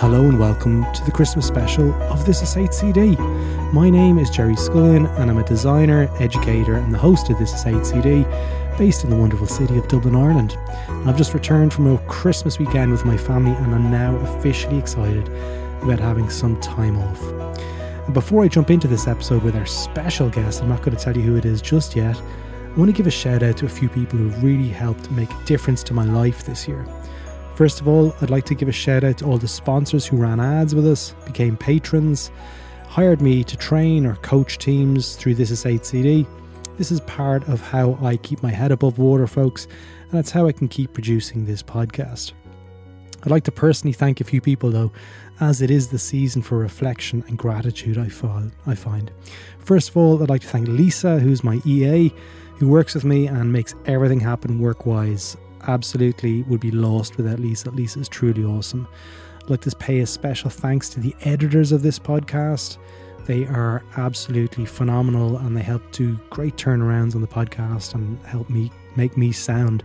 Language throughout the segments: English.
Hello and welcome to the Christmas special of This Is HCD. My name is Gerry Scullion and I'm a designer, educator, and the host of This Is HCD, based in the wonderful city of Dublin, Ireland. I've just returned from a Christmas weekend with my family and I'm now officially excited about having some time off. And before I jump into this episode with our special guest, I'm not going to tell you who it is just yet. I want to give a shout out to a few people who've really helped make a difference to my life this year. First of all, I'd like to give a shout out to all the sponsors who ran ads with us, became patrons, hired me to train or coach teams through This Is HCD. This is part of how I keep my head above water, folks, and it's how I can keep producing this podcast. I'd like to personally thank a few people though, as it is the season for reflection and gratitude I find. First of all, I'd like to thank Lisa, who's my EA, who works with me and makes everything happen work wise absolutely would be lost without Lisa. Lisa is truly awesome. I'd like to pay a special thanks to the editors of this podcast. They are absolutely phenomenal and they help do great turnarounds on the podcast and help me make me sound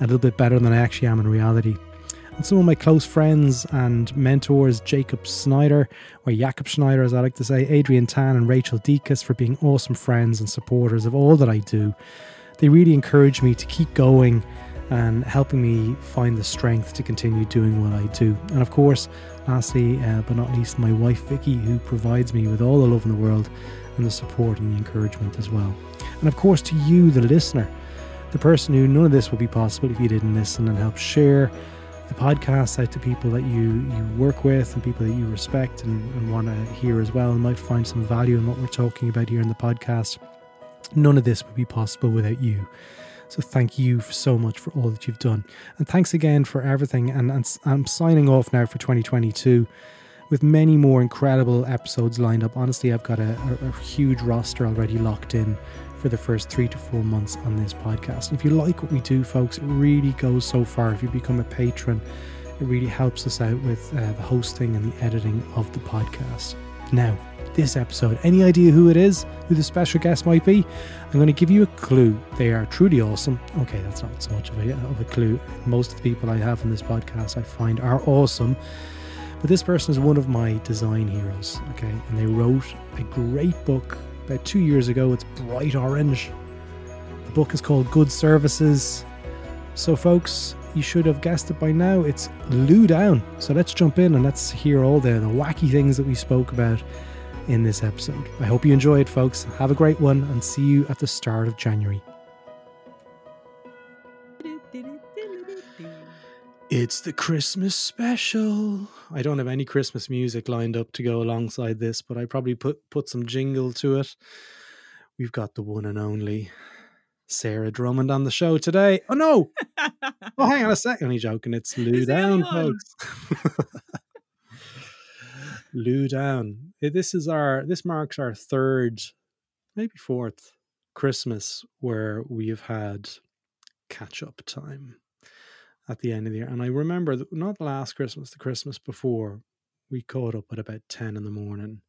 a little bit better than I actually am in reality. And some of my close friends and mentors, Jacob Snyder, or Jakob Schneider as I like to say, Adrienne Tan and Rachael Dietkus for being awesome friends and supporters of all that I do. They really encourage me to keep going and helping me find the strength to continue doing what I do. And of course, lastly, uh, but not least, my wife Vicki, who provides me with all the love in the world and the support and the encouragement as well. And of course, to you, the listener, the person who none of this would be possible if you didn't listen and help share the podcast out to people that you, you work with and people that you respect and, and want to hear as well and might find some value in what we're talking about here in the podcast. None of this would be possible without you. So thank you so much for all that you've done. And thanks again for everything. And, and I'm signing off now for 2022 with many more incredible episodes lined up. Honestly, I've got a, a, a, huge roster already locked in for the first three to four months on this podcast. If you like what we do, folks, it really goes so far. If you become a patron, it really helps us out with uh, the hosting and the editing of the podcast. Now, this episode. Any idea who it is, who the special guest might be? I'm going to give you a clue. They are truly awesome. Okay, that's not so much of a, of a clue. Most of the people I have on this podcast I find are awesome. But this person is one of my design heroes, okay? And they wrote a great book about two years ago. It's bright orange. The book is called Good Services. So, folks, you should have guessed it by now. It's Lou Downe. So let's jump in and let's hear all the, the wacky things that we spoke about in this episode. I hope you enjoy it, folks. Have a great one and see you at the start of January. It's the Christmas special. I don't have any Christmas music lined up to go alongside this, but I probably put put some jingle to it. We've got the one and only Sarah Drummond on the show today. Oh no! oh, hang on a second. Only joking. It's Lou Downe, folks. Lou Downe. Eh, this is our this marks our third, maybe fourth Christmas where we've had catch up time at the end of the year. And I remember not the last Christmas, the Christmas before, we caught up at about ten in the morning,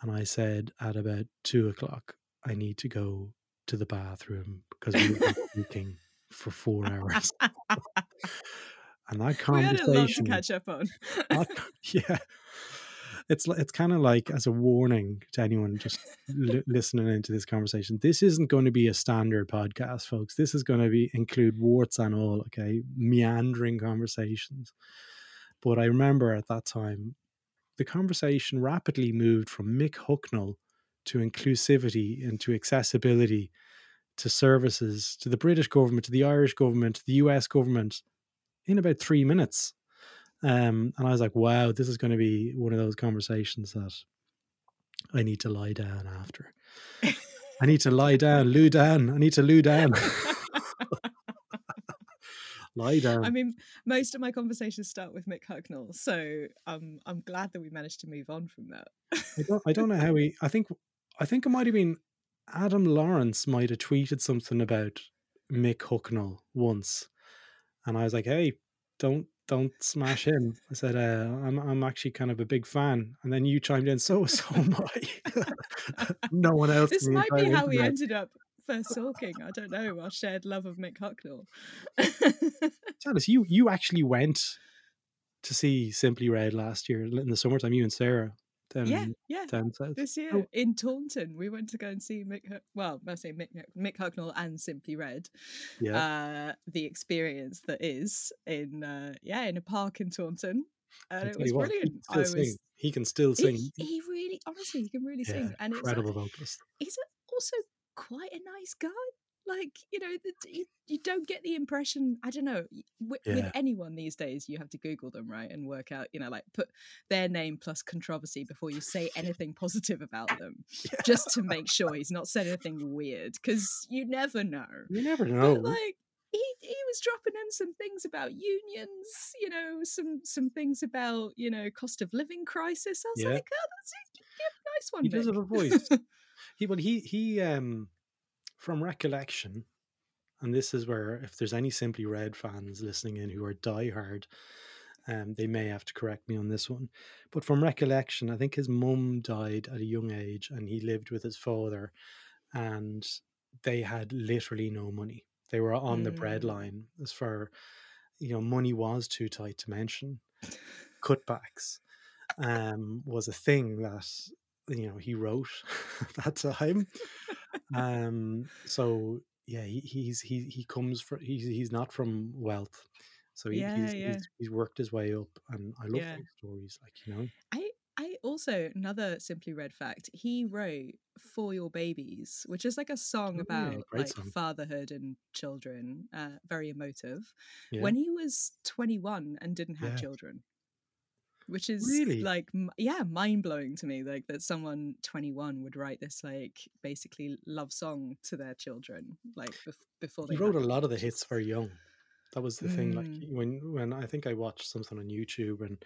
and I said at about two o'clock, I need to go to the bathroom because we've been speaking for four hours. and that conversation, we had a lot to catch up on. that, yeah, it's it's kind of like as a warning to anyone just li- listening into this conversation. This isn't going to be a standard podcast, folks. This is going to be include warts and all. Okay, meandering conversations. But I remember at that time, the conversation rapidly moved from Mick Hucknall to inclusivity and to accessibility to services to the British government, to the Irish government, to the US government in about three minutes. Um, and I was like, wow, this is going to be one of those conversations that I need to lie down after. I need to lie down, loo down. I need to loo down. lie down. I mean, most of my conversations start with Mick Hucknall, so um, I'm glad that we managed to move on from that. I don't, I don't know how we. I think, I think it might have been Adam Lawrence might have tweeted something about Mick Hucknall once, and I was like, hey, don't don't smash him. I said, uh, I'm I'm actually kind of a big fan. And then you chimed in, so so am I. no one else. This might be how we ended up first talking. I don't know, our shared love of Mick Hucknall. Tell us, you you actually went to see Simply Red last year in the summertime. You and Sarah. Down, yeah, yeah. Down south. This year oh. in Taunton, we went to go and see Mick. Well, I say Mick, Mick Hucknall and Simply Red. Yeah. Uh, the experience that is in uh, yeah in a park in Taunton, and it was what, brilliant. I was. Sing. He can still sing. He, he really, honestly, he can really yeah, sing, and incredible it's vocalist. He's also quite a nice guy like you know you, you don't get the impression i don't know with, yeah. with, anyone these days you have to google them right and work out you know like put their name plus controversy before you say anything positive about them yeah. just to make sure he's not said anything weird because you never know you never know but, like he, he was dropping in some things about unions you know some some things about you know cost of living crisis i was yeah. like oh that's a, nice one he does have a voice he well he he um from recollection, and this is where if there's any Simply Red fans listening in who are diehard, um, they may have to correct me on this one. But from recollection, I think his mum died at a young age, and he lived with his father, and they had literally no money. They were on mm. the breadline as far, you know, money was too tight to mention. Cutbacks um, was a thing that you know he wrote that time um so yeah he, he's he he comes from he's he's not from wealth so he, yeah, he's, yeah. he's, he's worked his way up and i love yeah. stories like you know i i also another Simply Red fact he wrote for your babies which is like a song about yeah, like song. fatherhood and children uh very emotive when he was 21 and didn't have children which is really like yeah mind blowing to me like that someone 21 would write this like basically love song to their children like before they he wrote a lot of the hits very young that was the mm. thing like mm. when when i think i watched something on youtube and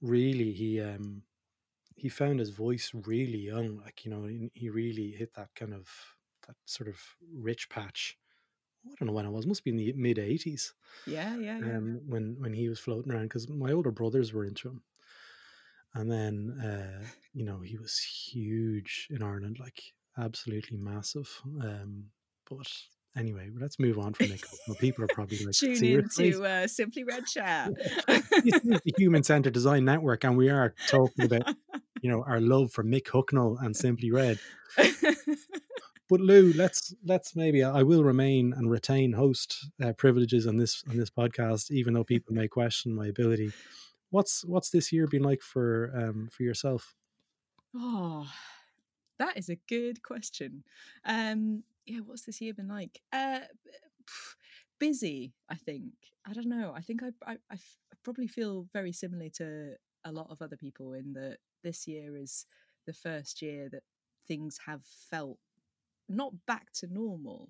really he um he found his voice really young like you know he really hit that kind of that sort of rich patch I don't know when it was. Must be in the mid eighties. Yeah, yeah, yeah. Um, when when he was floating around, because my older brothers were into him, and then uh, you know he was huge in Ireland, like absolutely massive. Um, but anyway, let's move on from Nick. Well, people are probably like tune into uh, Simply Red Chat. this is the Human Centered Design Network, and we are talking about you know our love for Mick Hucknall and Simply Red. But Lou, let's let's maybe I will remain and retain host uh, privileges on this on this podcast, even though people may question my ability. What's what's this year been like for um, for yourself? Oh, that is a good question. Um, yeah, what's this year been like? Uh, busy, I think. I don't know. I think I, I, I probably feel very similarly to a lot of other people in that this year is the first year that things have felt not back to normal,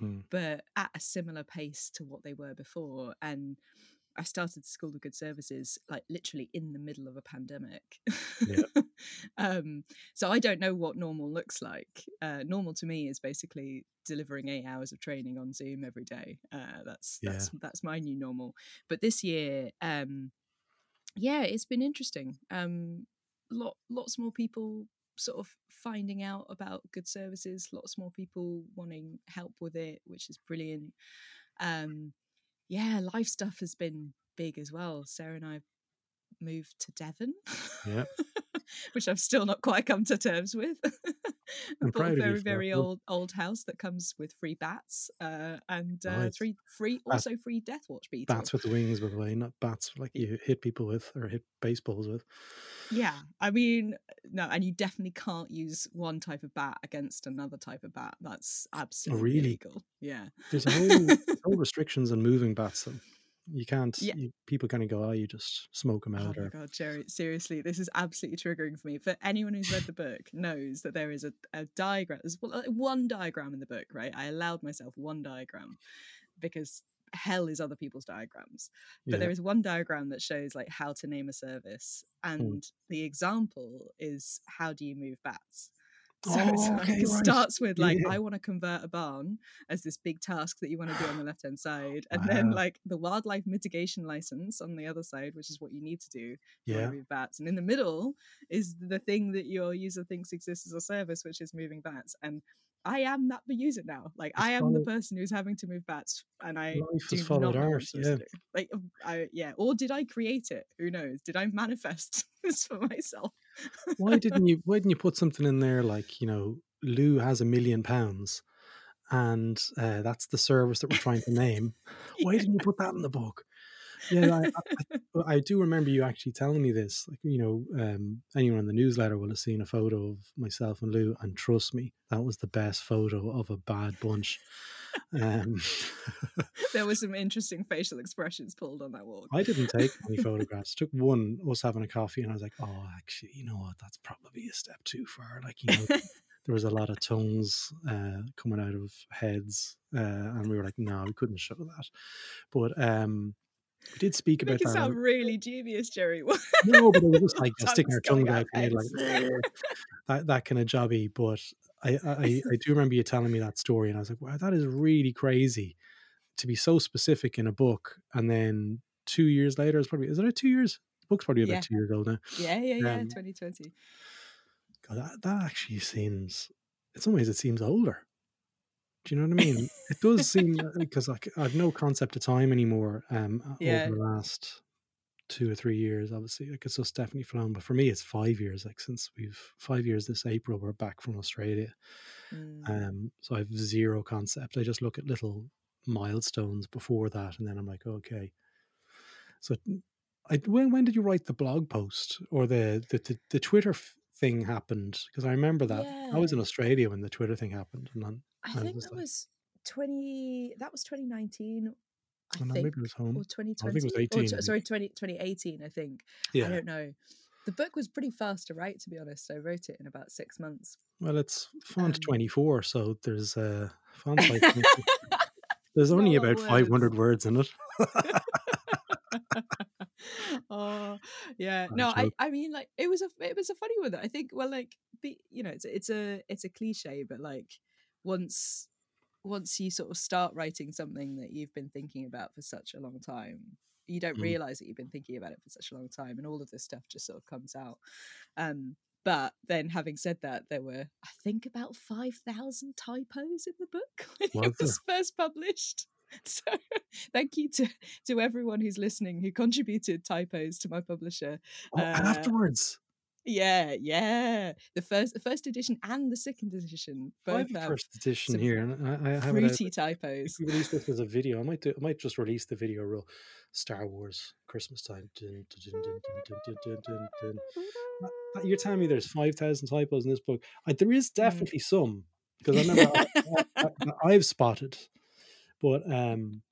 mm. but at a similar pace to what they were before. And I started the School of Good Services like literally in the middle of a pandemic. Yeah. um, so I don't know what normal looks like. Uh, normal to me is basically delivering eight hours of training on Zoom every day. Uh, that's yeah. that's that's my new normal. But this year, um, yeah, it's been interesting. Um, lot lots more people sort of finding out about good services, lots more people wanting help with it, which is brilliant. Um, yeah, life stuff has been big as well. Sarah and I moved to Devon. Yeah. which I've still not quite come to terms with. Bought a very, very old old house that comes with free bats uh, and uh, nice. three free also free Death Watch beetles. Bats with wings, by the way, not bats like you hit people with or hit baseballs with. Yeah, I mean, no, and you definitely can't use one type of bat against another type of bat. That's oh, absolutely oh, really? illegal. Yeah, there's whole, whole restrictions on moving bats. Though you can't yeah. you, people kind of go oh you just smoke them out oh my god gerry seriously this is absolutely triggering for me for anyone who's read the book knows that there is a, a diagram there's one diagram in the book right i allowed myself one diagram because hell is other people's diagrams but yeah. there is one diagram that shows like how to name a service hmm. and mm. the example is how do you move bats So Oh, like, okay, it right. starts with like, Yeah. I want to convert a barn as this big task that you want to do on the left hand side, and then like the wildlife mitigation license on the other side, which is what you need to do if you want Yeah. to move bats, and in the middle is the thing that your user thinks exists as a service, which is moving bats, and I am that the user now. Like It's I am the person who's having to move bats, and I Life do not followed ours. Yeah. Like I yeah, or did I create it? Who knows? Did I manifest this for myself? Why didn't you? Why didn't you put something in there like you know, Lou has a million pounds, and uh, that's the service that we're trying to name. Why Yeah. didn't you put that in the book? Yeah, I, I, I- I do remember you actually telling me this. Like, you know, um, anyone in the newsletter will have seen a photo of myself and Lou, and trust me, that was the best photo of a bad bunch. Um, there was some interesting facial expressions pulled on that walk. I didn't take any photographs. Took one, us having a coffee, and I was like, "Oh, actually, you know what? That's probably a step too far." Like, you know, there was a lot of tongues uh, coming out of heads, uh, and we were like, "No, we couldn't show that." But um, we did speak about Make it that. sound really dubious, Gerry. No, but it was just like sticking our tongues out, out and like that, that kind of jobby. But I, I, I do remember you telling me that story, and I was like, "Wow, that is really crazy to be so specific in a book." And then two years later, it's probably is it two years? The book's probably about Yeah. two years old now. yeah, yeah, yeah. Um, 2020. God, that, that actually seems, in some ways, it seems older. Do you know what I mean? It does seem because like I've no concept of time anymore. Um, uh, Yeah. over the last two or three years, obviously, like it's just definitely flown. But for me, it's five years. Like since we've five years this April, we're back from Australia. Mm. Um, so I have zero concept. I just look at little milestones before that, and then I'm like, okay. So, I when when did you write the blog post or the the the, the Twitter f- thing happened? Because I remember that I was in Australia when the Twitter thing happened, and then I I was think just that like, was 20. That was 2019. I think, maybe it was home. or I think it 2020, was 18. I t- think. sorry, 20, 2018. I think. Yeah. I don't know. The book was pretty fast to write, to be honest. I wrote it in about six months. Well, it's font Um, 24, so there's uh, font. 24. There's only about of 500 words in it. oh yeah no I. I mean like it was a it was a funny one i think well like be you know it's it's a it's a cliche but like once once you sort of start writing something that you've been thinking about for such a long time you don't Mm. realize that you've been thinking about it for such a long time and all of this stuff just sort of comes out um but then having said that there were i think about 5000 typos in the book when Was it was first published so thank you to to everyone who's listening who contributed typos to my publisher Oh, uh, afterwards. Yeah, yeah. The first, the first edition and the second edition. Both first edition here. I, I have fruity it, typos. Release this as a video. I might do. I might just release the video. Real Star Wars Christmas time. Dun, dun, dun, uh, uh, You're telling me there's five thousand typos in this book. I, there is mm. definitely mm. some because I remember I, have spotted, but um,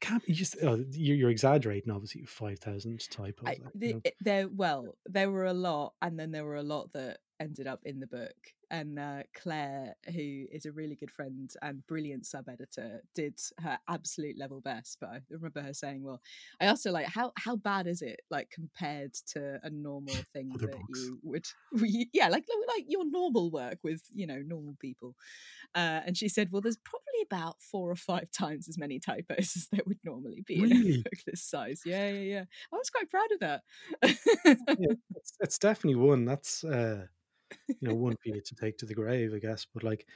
I can't. You just oh, you're, you're exaggerating. Obviously, five thousand typos. I, like, you know. it- there well there were a lot and then there were a lot that ended up in the book and uh, claire who is a really good friend and brilliant sub editor did her absolute level best but i remember her saying well i asked her like how how bad is it like compared to a normal thing Other that books. you would yeah like like your normal work with you know normal people. Uh, and she said well there's probably about four or five times as many typos as there would normally be in a book this size. Yeah yeah yeah. I was quite proud of that. Yeah, it's, it's definitely one. That's uh, you know one for you to take to the grave, I guess. But like,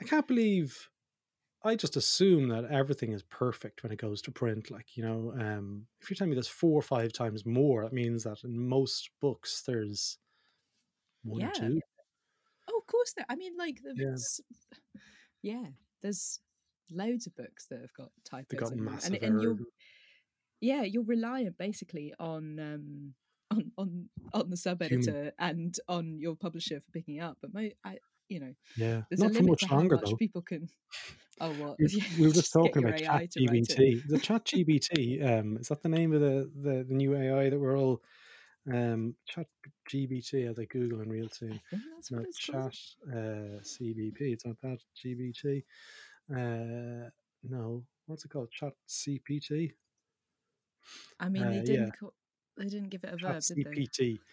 I can't believe. I just assume that everything is perfect when it goes to print. Like you know, um, if you're telling me there's four or five times more, that means that in most books there's one Yeah. or two. Oh, of course. There. I mean, like, the, Yeah. yeah. There's loads of books that have got typos. They typos got massive and and you're yeah you're reliant basically on um on on on the sub editor and on your publisher for picking it up. But my, I you know Yeah, there's not a for limit much to how much though. people can. Oh, what? We, we were just talking about AI to write it. ChatGPT. The ChatGPT, um, is that the name of the, the, the new AI that we're all um ChatGPT as I Google in real time? think that's No, what it's called. Chat uh, CBP. It's not that GBT. Uh, no, what's it called? Chat CPT. I mean, Uh, they didn't. Call, they didn't give it a verb, did they?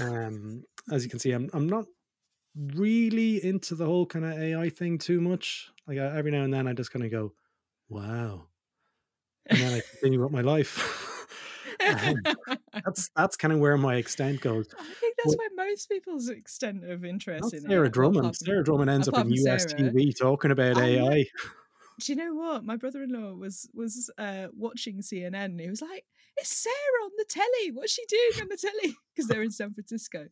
Um, as you can see, I'm I'm not really into the whole kind of AI thing too much. Like I, every now and then, I just kind of go, "Wow," and then I continue with my life. um, that's that's kind of where my extent goes. I think that's where most people's extent of interest in Sarah it. Drummond. Sarah Drummond ends up on US Sarah. TV talking about oh, AI. Do you know what? My brother-in-law was was uh, watching CNN. And he was like, "It's Sarah on the telly. What's she doing on the telly?" Because they're in San Francisco,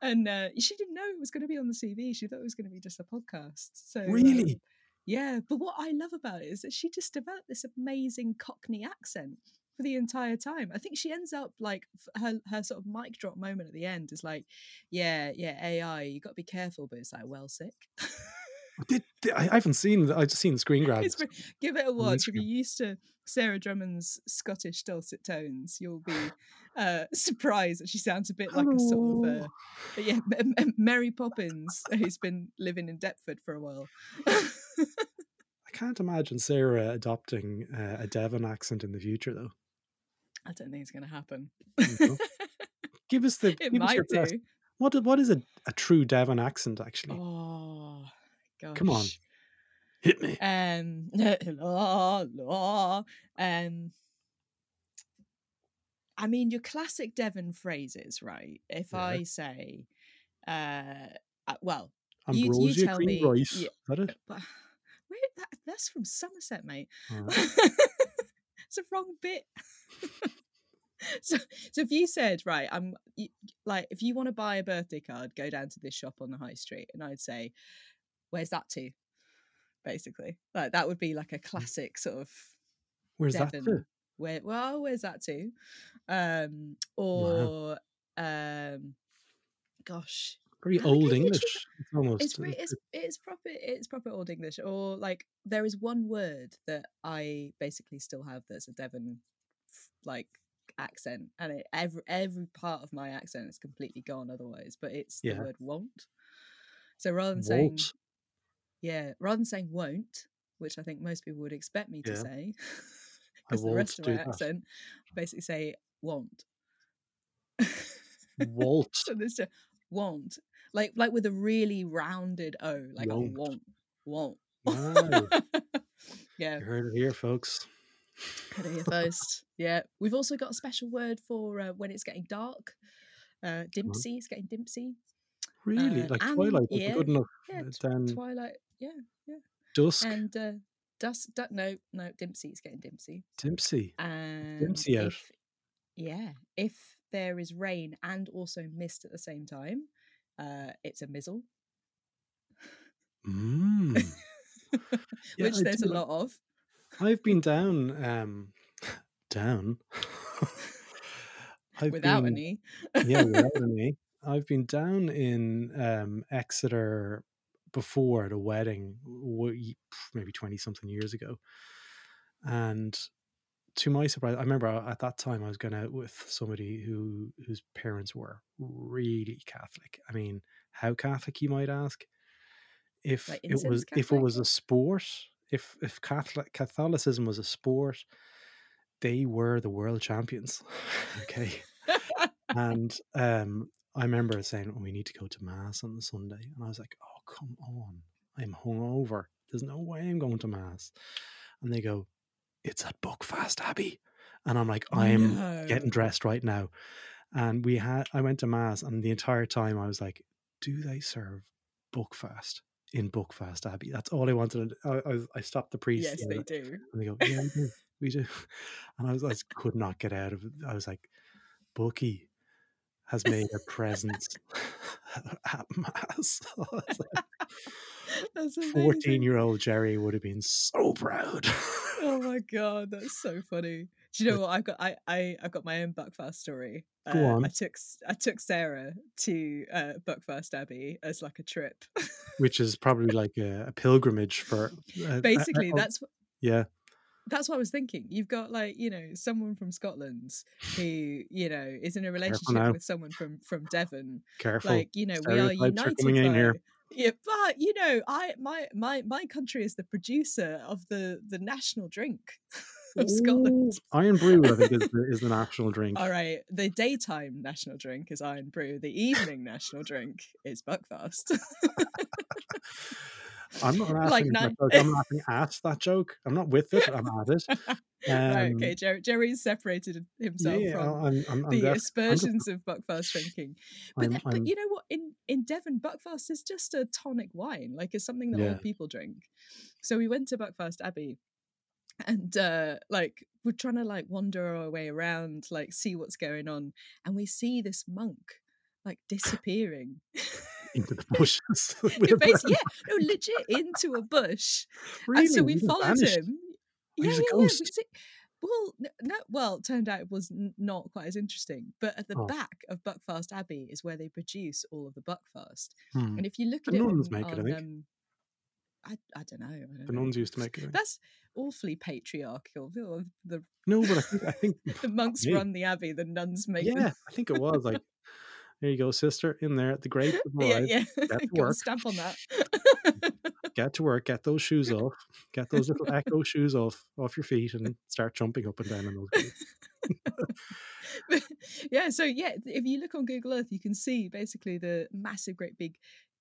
and uh, she didn't know it was going to be on the TV. She thought it was going to be just a podcast. So really. Um, yeah, but what I love about it is that she just developed this amazing Cockney accent for the entire time. I think she ends up like her her sort of mic drop moment at the end is like, yeah, yeah, AI, you got to be careful, but it's like well sick. Did, did, I haven't seen. I just seen screen grabs. give it a watch. If you're used to Sarah Drummond's Scottish dulcet tones, you'll be uh, surprised that she sounds a bit like a sort of uh, yeah Mary Poppins who's been living in Deptford for a while. I can't imagine Sarah adopting uh, a Devon accent in the future, though. I don't think it's going to happen. give us the. It give might us do. What what is a, a true Devon accent actually? Oh gosh. Come on, hit me. Um, la, la, um, I mean your classic Devon phrases, right? If Yeah. I say, uh, uh, well, Ambrosia you, you tell cream me, rice. yeah, that it? but where that that's from Somerset, mate. Alright. it's a wrong bit. so, so if you said right, I'm y- like, if you want to buy a birthday card, go down to this shop on the high street, and I'd say, where's that to? Basically, like that would be like a classic sort of Where's that? Devon. to? Where well, where's that to? Um, or um, gosh, Very old English. It's almost. it's it's it's proper it's proper old English. Or like there is one word that I basically still have that's a Devon like accent, and it, every every part of my accent is completely gone otherwise. But it's the word won't. So rather than saying. Yeah, rather than saying won't, which I think most people would expect me to Yeah. say, because the rest of my that. accent, I basically say won't. Walt. so there's just won't, like like with a really rounded O, like Won't. a won't, won't. Wow. yeah, You heard it here, folks. heard it here first. Yeah, we've also got a special word for uh, when it's getting dark. Uh, dimpsy, it's getting dimpsy. Really? Uh, like and- Twilight yeah, good enough. Yeah, uh, then Twilight. Yeah, yeah. Dusk. and uh, dusk. Du- no, no, dimpsy. It's getting dimpsy. Dempsey. And Dempsey out. if, yeah, if there is rain and also mist at the same time, uh, it's a mizzle, Mm. Yeah, which I there's a lot of. I've been down. Um, down. I've without been, any. yeah, without any. I've been down in um, Exeter before at a wedding, maybe twenty something years ago, and to my surprise, I remember at that time I was going out with somebody who whose parents were really Catholic. I mean, how Catholic you might ask? If Like it was if it was a sport, if if Catholic Catholicism was a sport, they were the world champions. okay and um, I remember saying, oh, "We need to go to mass on the Sunday," and I was like, "Oh, come on! I'm hungover. There's no way I'm going to mass." And they go, "It's at Buckfast Abbey," and I'm like, "I'm getting dressed right now." And we had, I went to mass, and the entire time I was like, "Do they serve Buckfast in Buckfast Abbey?" That's all I wanted. I, I, I stopped the priest. yes, and they do. and they go, yeah, we do. We do. And I was, I could not get out of it. I was like, Bucky has made a presence at Mass. I was like, That's 14 year old Gerry would have been so proud. Oh my god, that's so funny. Do you know what? I've got I I I've got my own Buckfast story. Go Uh, on. I took I took Sarah to uh, Buckfast Abbey as like a trip. Which is probably like a, a pilgrimage for. uh, uh, Basically, uh, that's yeah. That's what I was thinking. You've got like you know someone from Scotland who you know is in a relationship with someone from from Devon. Careful. Like you know we are Stereotypes are united in by. here. Yeah, but you know, I my my my country is the producer of the the national drink. of Scotland. Ooh, Irn-Bru, I think, is the, is the national drink. All right, the daytime national drink is Irn-Bru. The evening national drink is Buckfast. I'm not laughing. Like at that joke, I'm laughing at that joke. I'm not with it. I'm at it. right, Um, okay, Gerry, Gerry's separated himself yeah, from I'm, I'm, the I'm aspersions of Buckfast drinking. But, but you know what? In in Devon, Buckfast is just a tonic wine. Like it's something that Yeah. old people drink. So we went to Buckfast Abbey, and uh, like we're trying to like wander our way around, like see what's going on, and we see this monk like disappearing. into the bushes. Yeah, a basi- brand. yeah, no, legit into a bush. Really? And so we followed vanished? him. He Yeah, yeah, a yeah. ghost? we see- well, no, well, it turned out it was not quite as interesting. But at the Oh. back of Buckfast Abbey is where they produce all of the Buckfast. Hmm. And if you look at The it, nuns on, make it, I think. um, I, I don't know. I don't The know. nuns used to make it. That's awfully patriarchal. The, the, No, but I think, I think the monks run the abbey, the nuns make it. yeah, them. I think it was like, there you go, sister, in there, at the grape yeah, yeah. to Got a work. stamp on that. Get to work, get those shoes off, get those little echo shoes off off your feet, and start jumping up and down in those. But, yeah, so yeah, if you look on Google Earth, you can see basically the massive, great big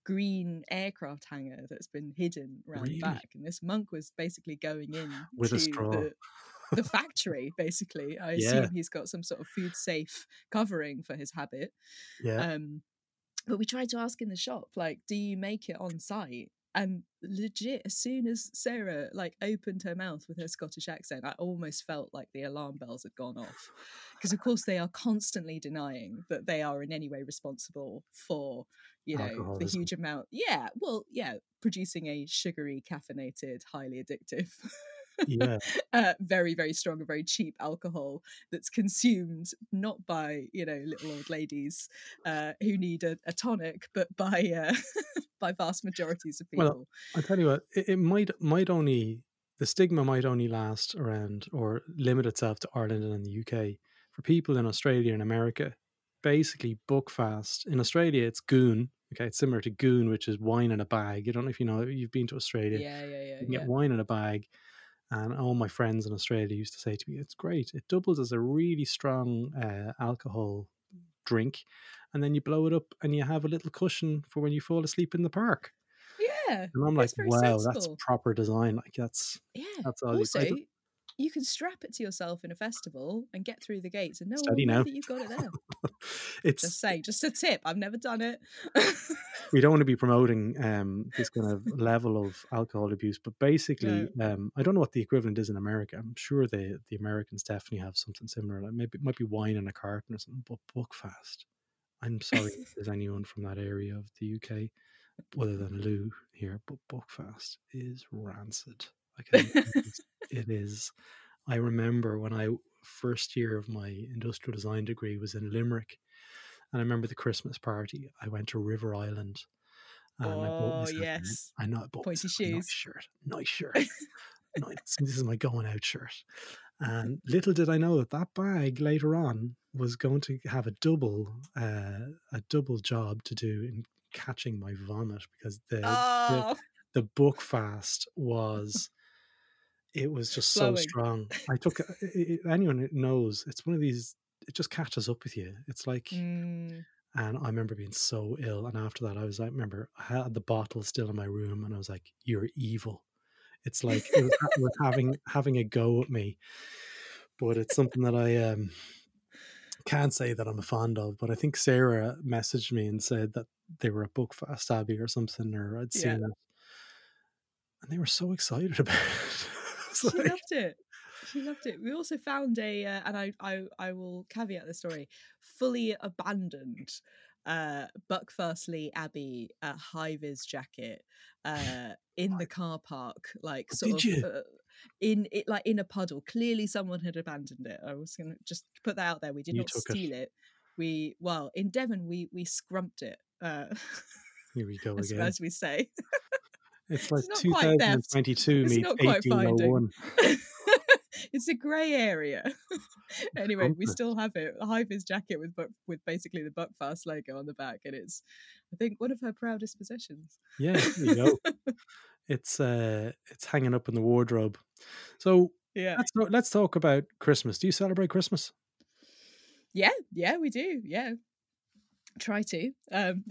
green aircraft hangar that's been hidden around Really? the back. And this monk was basically going in With a straw. The, the factory, basically. I Yeah. assume he's got some sort of food safe covering for his habit. Yeah, Um, but we tried to ask in the shop, like, do you make it on site? And legit, as soon as Sarah like opened her mouth with her Scottish accent, I almost felt like the alarm bells had gone off. Because of course they are constantly denying that they are in any way responsible for, you know, the huge amount. Yeah, well, yeah, producing a sugary, caffeinated, highly addictive yeah, uh, very very strong and very cheap alcohol that's consumed not by you know little old ladies uh, who need a, a tonic but by uh, by vast majorities of people Well, I tell you what, it, it might might only the stigma might only last around or limit itself to Ireland and the UK. For people in Australia and America, basically Buckfast in Australia, it's goon. Okay, it's similar to goon, which is wine in a bag. I don't know if you know. You've been to Australia. yeah yeah yeah You can yeah get wine in a bag. And all my friends in Australia used to say to me, it's great. It doubles as a really strong uh, alcohol drink. And then you blow it up and you have a little cushion for when you fall asleep in the park. yeah And I'm like, wow, that's proper design. Like, that's yeah that's all you- I also don't- you can strap it to yourself in a festival and get through the gates and no one Steady will know now. that you've got it there it's just say just a tip i've never done it we don't want to be promoting um, this kind of level of alcohol abuse, but basically, um, I don't know what the equivalent is in America. I'm sure the the Americans definitely have something similar. Like maybe it might be wine in a carton or something, but Buckfast. I'm sorry if there's anyone from that area of the UK, other than Lou here, but Buckfast is rancid. Can, it is-. I remember when I first year of my industrial design degree was in Limerick, and I remember the Christmas party. I went to River Island. And I bought Oh, myself yes. I know I bought Pointy a nice shoes. shirt, nice shirt. nice. This is my going out shirt. And little did I know that that bag later on was going to have a double, uh, a double job to do in catching my vomit because the the, oh the Buckfast was it was just so Flowing. strong. I took uh, i- i- anyone knows it's one of these it just catches up with you. It's like Mm, and i remember being so ill and after that i was like remember i had the bottle still in my room and i was like you're evil. It's like it was, it was having having a go at me but it's something that i um can't say that i'm fond of but i think sarah messaged me and said that they were at Buckfast Abbey or something or i'd seen Yeah. it and they were so excited about it she like- loved it. She loved it. We also found a, uh, and I, I, I will caveat the story, fully abandoned uh, Buckfastleigh Abbey uh, high vis jacket uh, in the car park, like sort Did of? Uh, in it, like in a puddle. Clearly, someone had abandoned it. I was gonna just put that out there. We did You not took it. steal it. We well in Devon we we scrumped it. Uh, here we go again as we say. it's like theft. 2022 It's meets not 1801 it's a grey area. anyway, we still have it. High vis jacket with with basically the Buckfast logo on the back, and it's I think one of her proudest possessions. Yeah, there you go. it's uh it's hanging up in the wardrobe. So yeah. Let's talk, let's talk about Christmas. Do you celebrate Christmas? Yeah, yeah, we do. Yeah. Try to. Um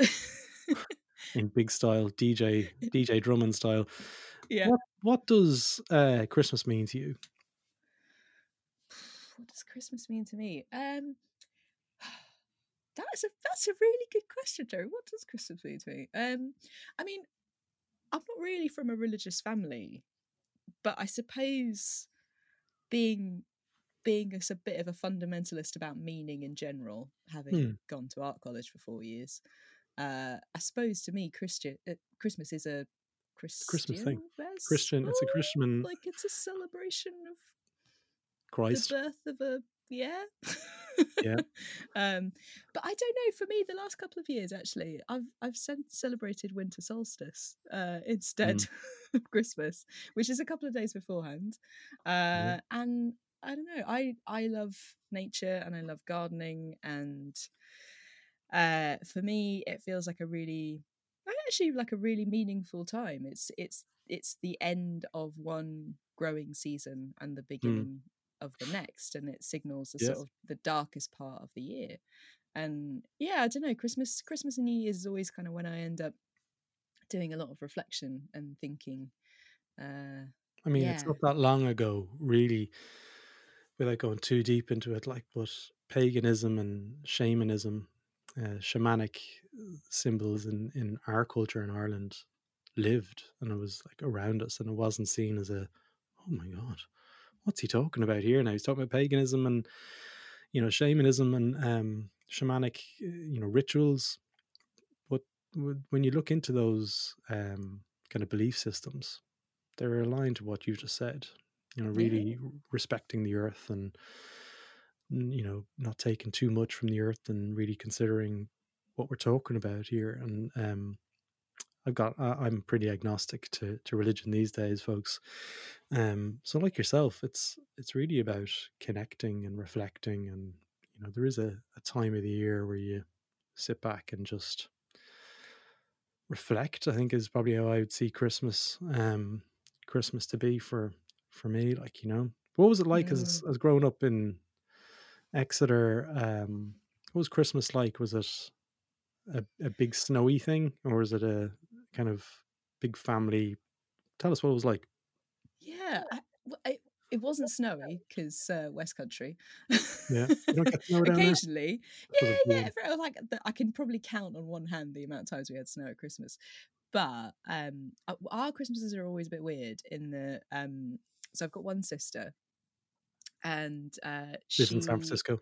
in big style, DJ DJ Drummond style. yeah. What what does uh, Christmas mean to you? What does Christmas mean to me? Um that's a that's a really good question, Joe. What does Christmas mean to me? Um I mean, I'm not really from a religious family, but I suppose being being a bit of a fundamentalist about meaning in general, having Hmm. gone to art college for four years, uh, I suppose to me, Christian uh, Christmas is a Christian Christmas thing. festival? Christian, it's a Christian like it's a celebration of Christ. the birth of a yeah Yeah. um but i don't know for me the last couple of years actually i've i've celebrated winter solstice uh instead Mm. of christmas which is a couple of days beforehand uh Yeah. and i don't know i i love nature and i love gardening and uh for me it feels like a really actually like a really meaningful time it's it's it's the end of one growing season and the beginning of the next and it signals the Yes. sort of the darkest part of the year and yeah i don't know christmas christmas and new year's is always kind of when i end up doing a lot of reflection and thinking uh I mean, it's not that long ago, really, without going too deep into it. Like, but paganism and shamanism, uh, shamanic symbols in in our culture in Ireland lived, and it was like around us, and it wasn't seen as a, oh my god, what's he talking about here? Now he's talking about paganism and you know shamanism and um, shamanic, uh, you know, rituals. But when you look into those um, kind of belief systems, they're aligned to what you've just said. You know, really r- respecting the earth and you know not taking too much from the earth and really considering what we're talking about here. And um, I've got I- I'm pretty agnostic to to religion these days, folks. Um, so like yourself, it's it's really about connecting and reflecting, and you know there is a, a time of the year where you sit back and just reflect. I think is probably how I would see Christmas. Um, Christmas to be for for me, like you know, what was it like as as growing up in Exeter? Um, what was Christmas like? Was it a, a big snowy thing, or was it a kind of big family? Tell us what it was like. yeah I, I- it wasn't snowy because uh, west country Yeah, you don't get snow down there? occasionally suppose yeah yeah for, like the, i can probably count on one hand the amount of times we had snow at christmas but um uh, our christmases are always a bit weird in the um so i've got one sister and uh Lives in San Francisco.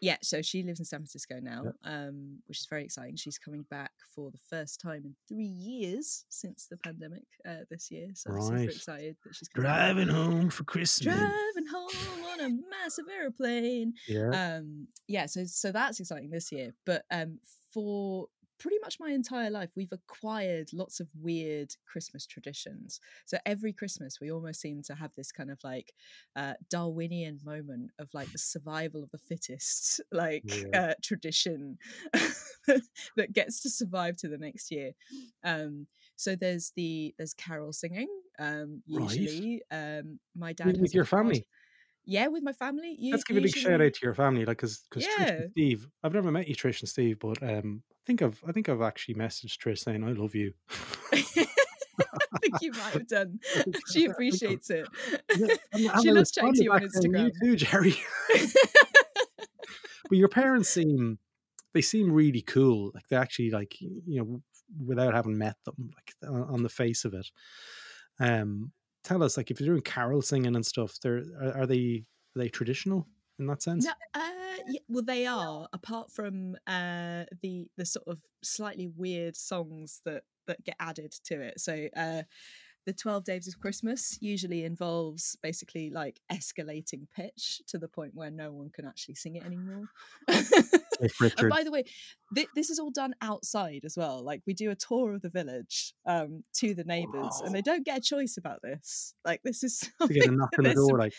yeah so she lives in san francisco now um which is very exciting. She's coming back for the first time in three years since the pandemic uh this year so i'm super excited that she's driving back. Home for Christmas. driving home on a massive airplane Yeah, um yeah so so that's exciting this year but um for pretty much my entire life we've acquired lots of weird christmas traditions so every christmas we almost seem to have this kind of like uh darwinian moment of like the survival of the fittest like Yeah. uh tradition that gets to survive to the next year um so there's the there's carol singing um Right. usually um my dad with, with your family. Yeah with my family u- Let's give a big shout out to your family, like because because Trish Yeah. and Steve. I've never met you, Trish and Steve, but um, I think I've I think I've actually messaged Trish saying I love you. I think you might have done. I think- I She appreciates it. Yeah, and- and she loves chatting to you on Instagram. You too, Gerry. but your parents seem they seem really cool. Like they actually like you know without having met them, like on the face of it. Um, tell us like if you're doing carol singing and stuff, they're are, are they are they traditional in that sense? No, uh, yeah, well, they are. Apart from uh, the the sort of slightly weird songs that that get added to it. So uh, the Twelve Days of Christmas usually involves basically like escalating pitch to the point where no one can actually sing it anymore. And by the way, th- this is all done outside as well. Like we do a tour of the village um, to the neighbours, and they don't get a choice about this. Like this is to get a knock on the there's some- door, like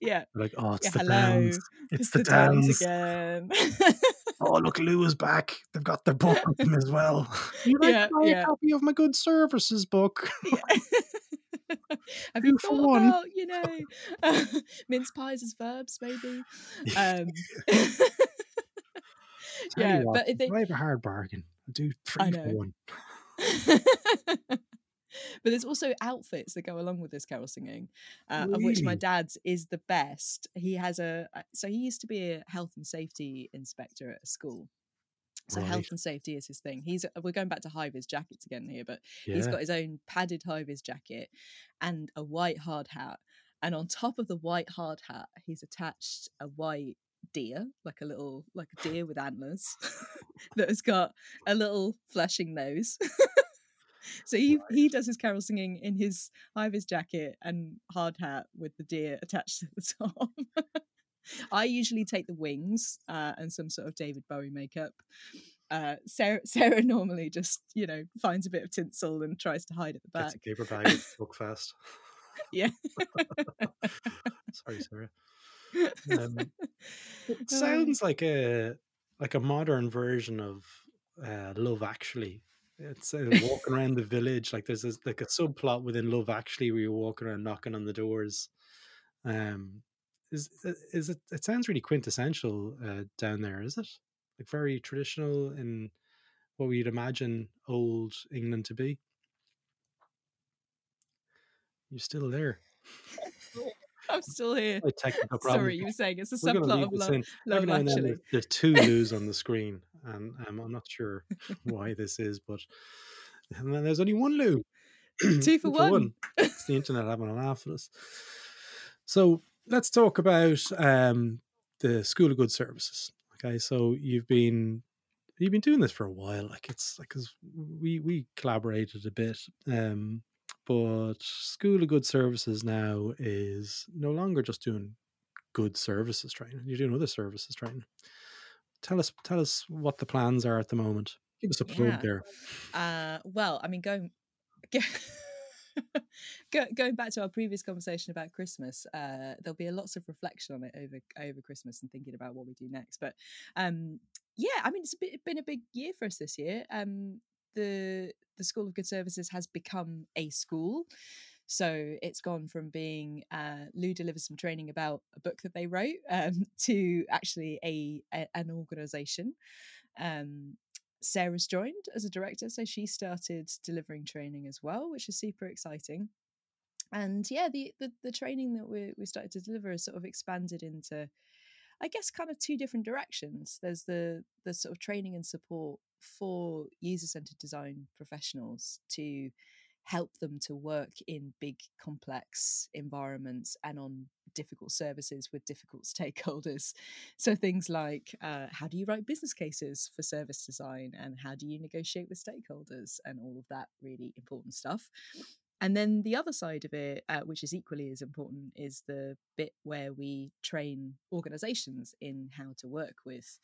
yeah, like oh, it's yeah. the Hello, downs. It's, the, downs downs. again. Oh, look, Lou is back. They've got their book with them as well. You like Yeah, buy yeah. a copy of my good services book? Yeah. Have you for thought one. about, you know, mince pies as verbs, maybe? Um, yeah, what, but they, if I have a hard bargain. I'll do three for one. but there's also outfits that go along with this carol singing, uh, of which my dad's is the best. He has a uh, so he used to be a health and safety inspector at a school. So Right. health and safety is his thing. He's we're going back to high vis jackets again here, but he's got his own padded high vis jacket and a white hard hat. And on top of the white hard hat, he's attached a white deer, like a little like a deer with antlers, that has got a little flashing nose. so he he does his carol singing in his high vis jacket and hard hat with the deer attached to the top. I usually take the wings uh, and some sort of David Bowie makeup. Uh, Sarah, Sarah normally just you know finds a bit of tinsel and tries to hide at the Gets back. a paper bag Buckfast. Yeah. Sorry, Sarah. Um, it sounds like a like a modern version of uh, Love Actually. It's uh, walking around the village. Like there's this, like a subplot within Love Actually where you're walking around knocking on the doors. Um, is is it? It sounds really quintessential uh, down there. Is it like very traditional in what we'd imagine old England to be? You're still there. I'm still here. A technical problem. Sorry, you were saying it's a subplot of love. Love Every now and then Actually. there's, two loos on the screen, and um, I'm not sure why this is, but and then there's only one loo. Two for one. It's the internet having a laugh at us. So let's talk about um, the School of Good Services. Okay, so you've been you've been doing this for a while. Like it's like because we we collaborated a bit, um, but School of Good Services now is no longer just doing good services training. You're doing other services training. Tell us tell us what the plans are at the moment. Give us a plug Yeah. there. Uh, well, I mean, going going back to our previous conversation about Christmas, uh, there'll be a lots of reflection on it over over Christmas and thinking about what we do next. But um, yeah, I mean, it's a bit, been a big year for us this year. Um, the the School of Good Services has become a school. So it's gone from being uh, Lou delivers some training about a book that they wrote um, to actually a, a an organisation. Um, Sarah's joined as a director, so she started delivering training as well, which is super exciting. And yeah, the the, the training that we we started to deliver has sort of expanded into, I guess, kind of two different directions. There's the the sort of training and support for user centered design professionals to help them to work in big complex environments and on difficult services with difficult stakeholders. So things like uh, how do you write business cases for service design and how do you negotiate with stakeholders and all of that really important stuff. And then the other side of it uh, which is equally as important is the bit where we train organizations in how to work with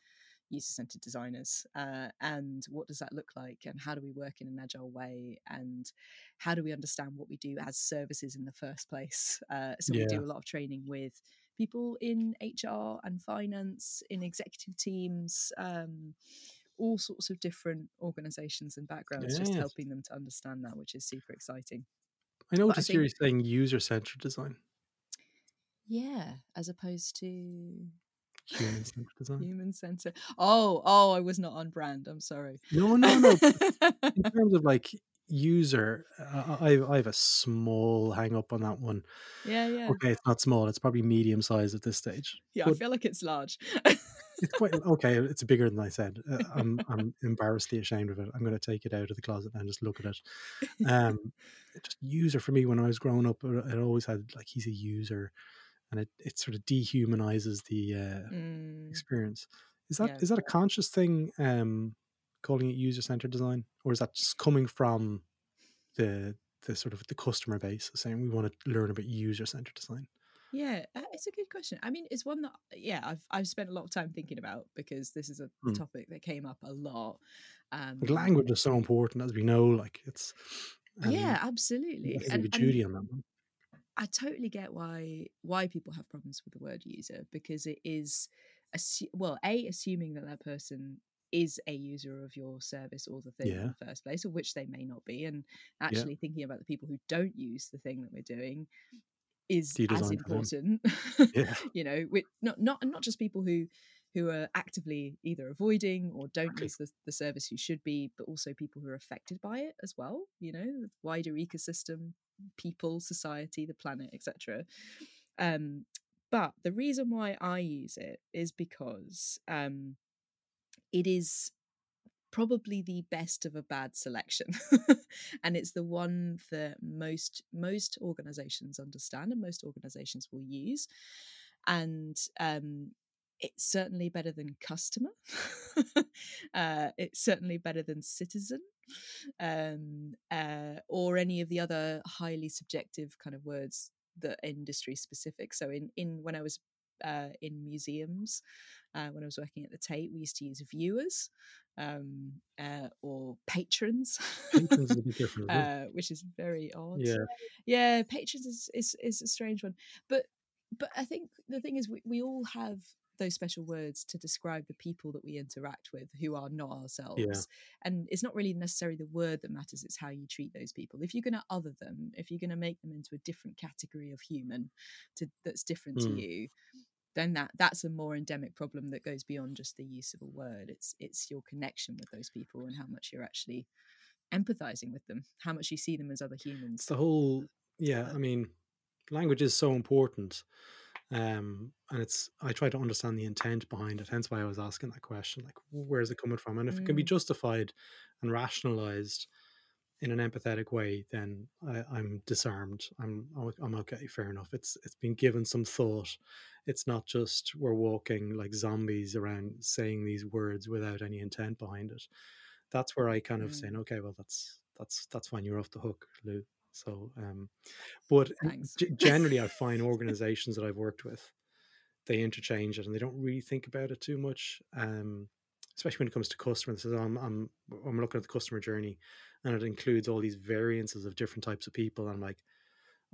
user-centered designers uh, and what does that look like and how do we work in an agile way and how do we understand what we do as services in the first place? Uh, so we do a lot of training with people in hr and finance in executive teams um, all sorts of different organizations and backgrounds just helping them to understand that which is super exciting. I noticed think- you're saying user centered design, yeah as opposed to human centered design. human center oh oh i was not on brand i'm sorry No, no, no. in terms of like user, uh, I I have a small hang up on that one. yeah yeah Okay, it's not small; it's probably medium size at this stage. yeah i feel like it's large It's quite okay. It's bigger than I said. Uh, I'm I'm embarrassedly ashamed of it. I'm going to take it out of the closet and just look at it. Um, just user for me when I was growing up, it always had like he's a user, and it it sort of dehumanizes the uh, Mm, experience. Is that is Yeah. that a conscious thing? Um, calling it user centered design, or is that just coming from the the sort of the customer base saying we want to learn about user centered design? Yeah, uh, it's a good question. I mean, it's one that yeah, I've I've spent a lot of time thinking about because this is a Hmm. topic that came up a lot. Um, Like language is so important, as we know. Like it's and yeah, I absolutely. think And, a and on that one. I totally get why why people have problems with the word user because it is assu- well, a assuming that that person is a user of your service or the thing Yeah. in the first place, or which they may not be, and Yeah. actually thinking about the people who don't use the thing that we're doing is as design for them? important. Yeah. you know, with not not not just people who who are actively either avoiding or don't use the, the service who should be, but also people who are affected by it as well. You know, the wider ecosystem, people, society, the planet, etc. Um, but the reason why I use it is because um, it is probably the best of a bad selection and it's the one that most most organizations understand and most organizations will use and um it's certainly better than customer uh it's certainly better than citizen um uh or any of the other highly subjective kind of words that are industry specific so in in when i was uh, in museums uh, when I was working at the Tate, we used to use viewers um, uh, or patrons, Patrons is a different. uh, which is very odd. Yeah. yeah, patrons is, is is a strange one, but but I think the thing is we, we all have those special words to describe the people that we interact with who are not ourselves and it's not really necessarily the word that matters it's how you treat those people if you're going to other them if you're going to make them into a different category of human to that's different Mm. to you then that that's a more endemic problem that goes beyond just the use of a word it's it's your connection with those people and how much you're actually empathizing with them how much you see them as other It's humans the whole. Yeah. I mean, language is so important. Um, and it's I try to understand the intent behind it. Hence why I was asking that question, like where is it coming from? And if it can be Mm. justified and rationalized in an empathetic way, then I, I'm disarmed. I'm I'm okay. Fair enough. It's it's been given some thought. It's not just we're walking like zombies around saying these words without any intent behind it. That's where I kind of Mm. saying, okay, well that's that's that's fine. You're off the hook, Lou. So, um, but g- generally, I find organizations that I've worked with, they interchange it and they don't really think about it too much. Um, especially when it comes to customers. So I'm, I'm I'm looking at the customer journey, and it includes all these variances of different types of people. I'm like,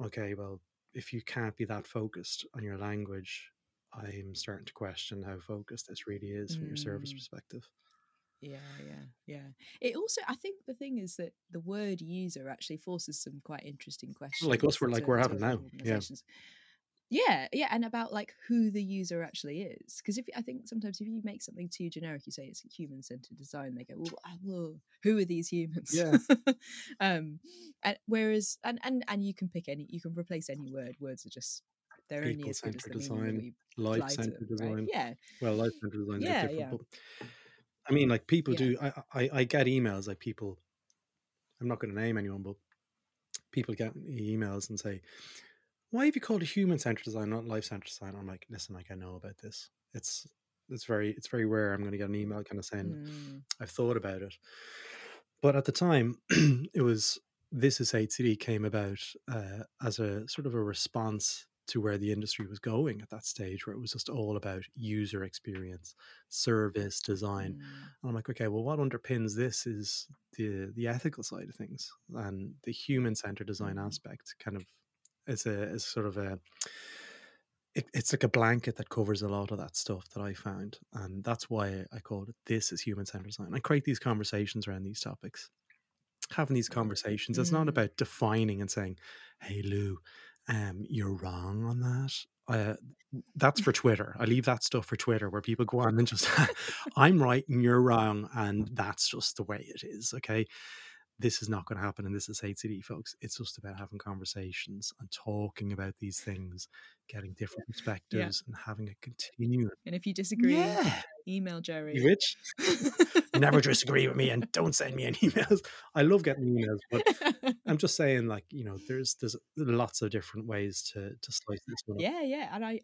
okay, well, if you can't be that focused on your language, I'm starting to question how focused this really is from your service Mm. perspective. Yeah, yeah, yeah. It also, I think the thing is that the word user actually forces some quite interesting questions. Like us, we're like we're having now. Yeah. Yeah, yeah, and about like who the user actually is. Because if I think sometimes if you make something too generic, you say it's human centered design, they go, well, ah, who are these humans? Yeah. um, and whereas, and and and you can pick any, you can replace any word. Words are just they're only People as good as the centered design, life centered them, right? design. Yeah, Well, life centered design is yeah, different, yeah, but I mean, like people yeah. do. I, I I get emails like people. I'm not going to name anyone, but people get emails and say, "Why have you called it human centered design, not life centered design?" I'm like, "Listen, like I know about this. It's it's very it's very rare. I'm going to get an email kind of saying Mm, I've thought about it, but at the time, it was this is HCD came about uh, as a sort of a response to where the industry was going at that stage, where it was just all about user experience, service, design. mm, And I'm like, okay, well, what underpins this is the the ethical side of things and the human centered design mm. aspect. Kind of is a is sort of a it, it's like a blanket that covers a lot of that stuff that I found, and that's why I called it this is human centered design. I create these conversations around these topics. Having these conversations, it's not Mm. about defining and saying, "Hey Lou, um, you're wrong on that." Uh, that's for Twitter. I leave that stuff for Twitter, where people go on and just, "I'm right and you're wrong," and that's just the way it is. Okay, this is not going to happen And this is HCD, folks. It's just about having conversations and talking about these things, getting different Yeah. perspectives, and having a continuum. And if you disagree, Yeah, email you Gerry. rich. Never disagree with me, and don't send me any emails. I love getting emails, but I'm just saying, like you know, there's there's lots of different ways to to slice this one yeah, yeah, and I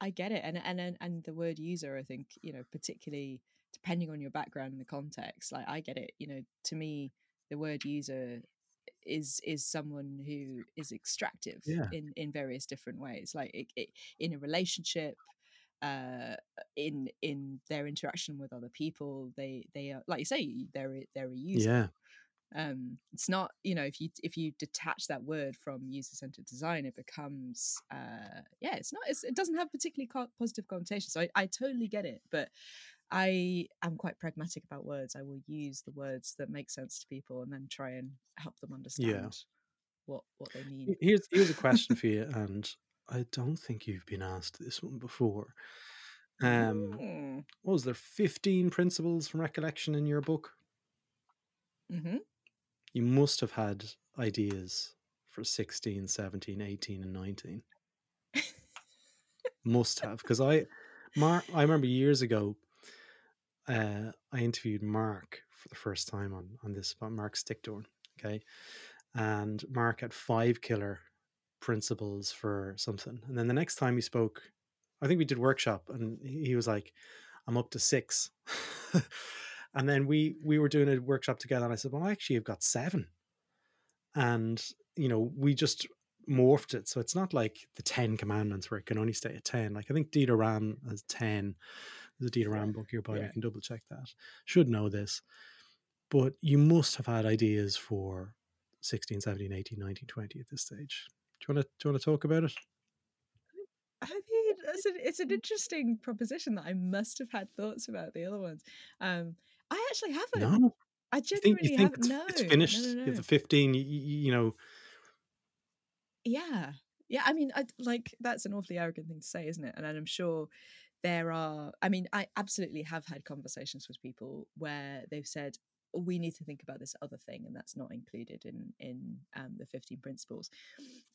I get it, and and and the word user, I think you know, particularly depending on your background and the context, like I get it. You know, to me, the word user is is someone who is extractive Yeah, in in various different ways, like it, it, in a relationship. Uh, in in their interaction with other people, they they are like you say they're they're a user. yeah, um it's not you know if you if you detach that word from user centered design it becomes uh yeah it's not it's, it doesn't have particularly co- positive connotations so I, I totally get it but I am quite pragmatic about words. I will use the words that make sense to people and then try and help them understand Yeah. what what they mean. Here's here's a question for you, and I don't think you've been asked this one before. Um, Mm. what was there 15 principles from recollection in your book? hmm You must have had ideas for 16, 17, 18, and 19. Must have, because I, Marc, I remember years ago, uh, I interviewed Marc for the first time on on this, about Marc Stickdorn, okay, and Marc had five killer principles for something, and then the next time he spoke, I think we did workshop, and he was like, "I'm up to six. and then we we were doing a workshop together, and I said, "Well, actually, I've got seven. and you know, we just morphed it, so it's not like the Ten Commandments where it can only stay at ten. Like I think Dieter Ram has ten. There's a Dieter Ram book here, but Yeah. I can double check that. Should know this, but you must have had ideas for 16, 17, 18, 19, 20 at this stage. Do you want to do you want to talk about it? I mean, it's an, it's an interesting proposition that I must have had thoughts about the other ones. Um, I actually haven't. No, I you think genuinely you think haven't. it's, No, it's no, finished? no, You no. have the fifteen. You, you know, Yeah, yeah. I mean, I, like that's an awfully arrogant thing to say, isn't it? And I'm sure there are. I mean, I absolutely have had conversations with people where they've said "Oh, we need to think about this other thing, and that's not included in in um, the 15 principles.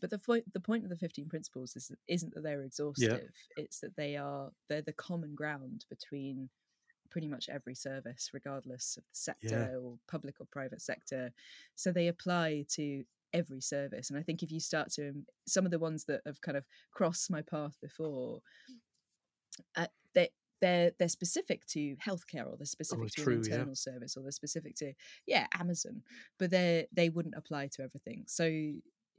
But the point the point of the 15 principles is isn't that they're exhaustive. It's that they are they're the common ground between pretty much every service, regardless of the sector or public or private sector. So they apply to every service. And I think if you start to um, some of the ones that have kind of crossed my path before, uh, they're they're specific to healthcare or they're oh, specific to true, an yeah. internal service or they're specific to yeah Amazon, but they they wouldn't apply to everything. So